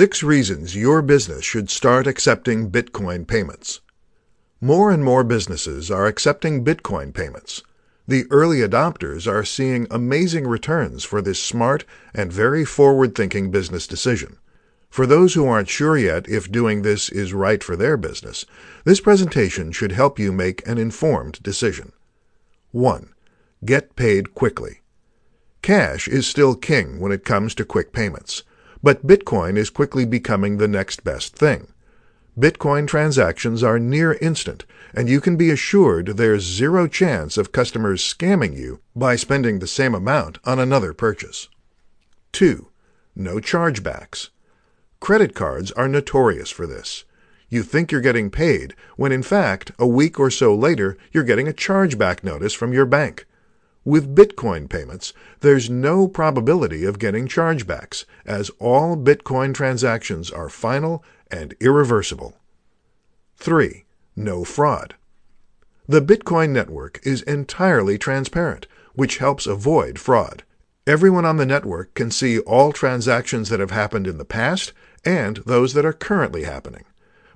Six reasons your business should start accepting Bitcoin payments. More and more businesses are accepting Bitcoin payments. The early adopters are seeing amazing returns for this smart and very forward-thinking business decision. For those who aren't sure yet if doing this is right for their business, this presentation should help you make an informed decision. 1. Get paid quickly. Cash is still king when it comes to quick payments. But Bitcoin is quickly becoming the next best thing. Bitcoin transactions are near instant, and you can be assured there's zero chance of customers scamming you by spending the same amount on another purchase. 2. No chargebacks. Credit cards are notorious for this. You think you're getting paid, when in fact, a week or so later, you're getting a chargeback notice from your bank. With Bitcoin payments, there's no probability of getting chargebacks, as all Bitcoin transactions are final and irreversible. 3. No fraud. The Bitcoin network is entirely transparent, which helps avoid fraud. Everyone on the network can see all transactions that have happened in the past and those that are currently happening.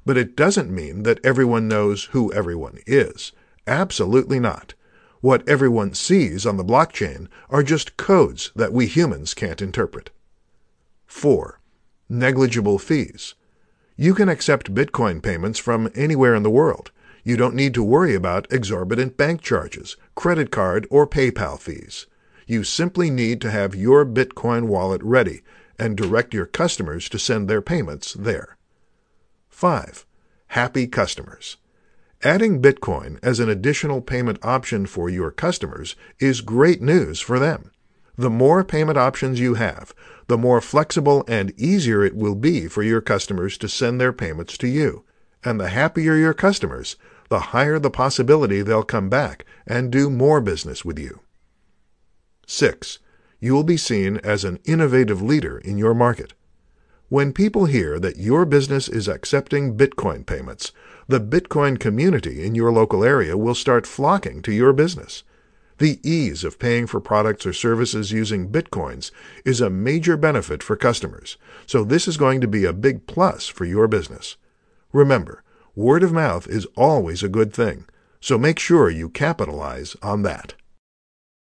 But it doesn't mean that everyone knows who everyone is. Absolutely not. What everyone sees on the blockchain are just codes that we humans can't interpret. 4. Negligible fees. You can accept Bitcoin payments from anywhere in the world. You don't need to worry about exorbitant bank charges, credit card, or PayPal fees. You simply need to have your Bitcoin wallet ready and direct your customers to send their payments there. 5. Happy customers. Adding Bitcoin as an additional payment option for your customers is great news for them. The more payment options you have, the more flexible and easier it will be for your customers to send their payments to you. And the happier your customers, the higher the possibility they'll come back and do more business with you. 6. You will be seen as an innovative leader in your market. When people hear that your business is accepting Bitcoin payments, the Bitcoin community in your local area will start flocking to your business. The ease of paying for products or services using Bitcoins is a major benefit for customers, so this is going to be a big plus for your business. Remember, word of mouth is always a good thing, so make sure you capitalize on that.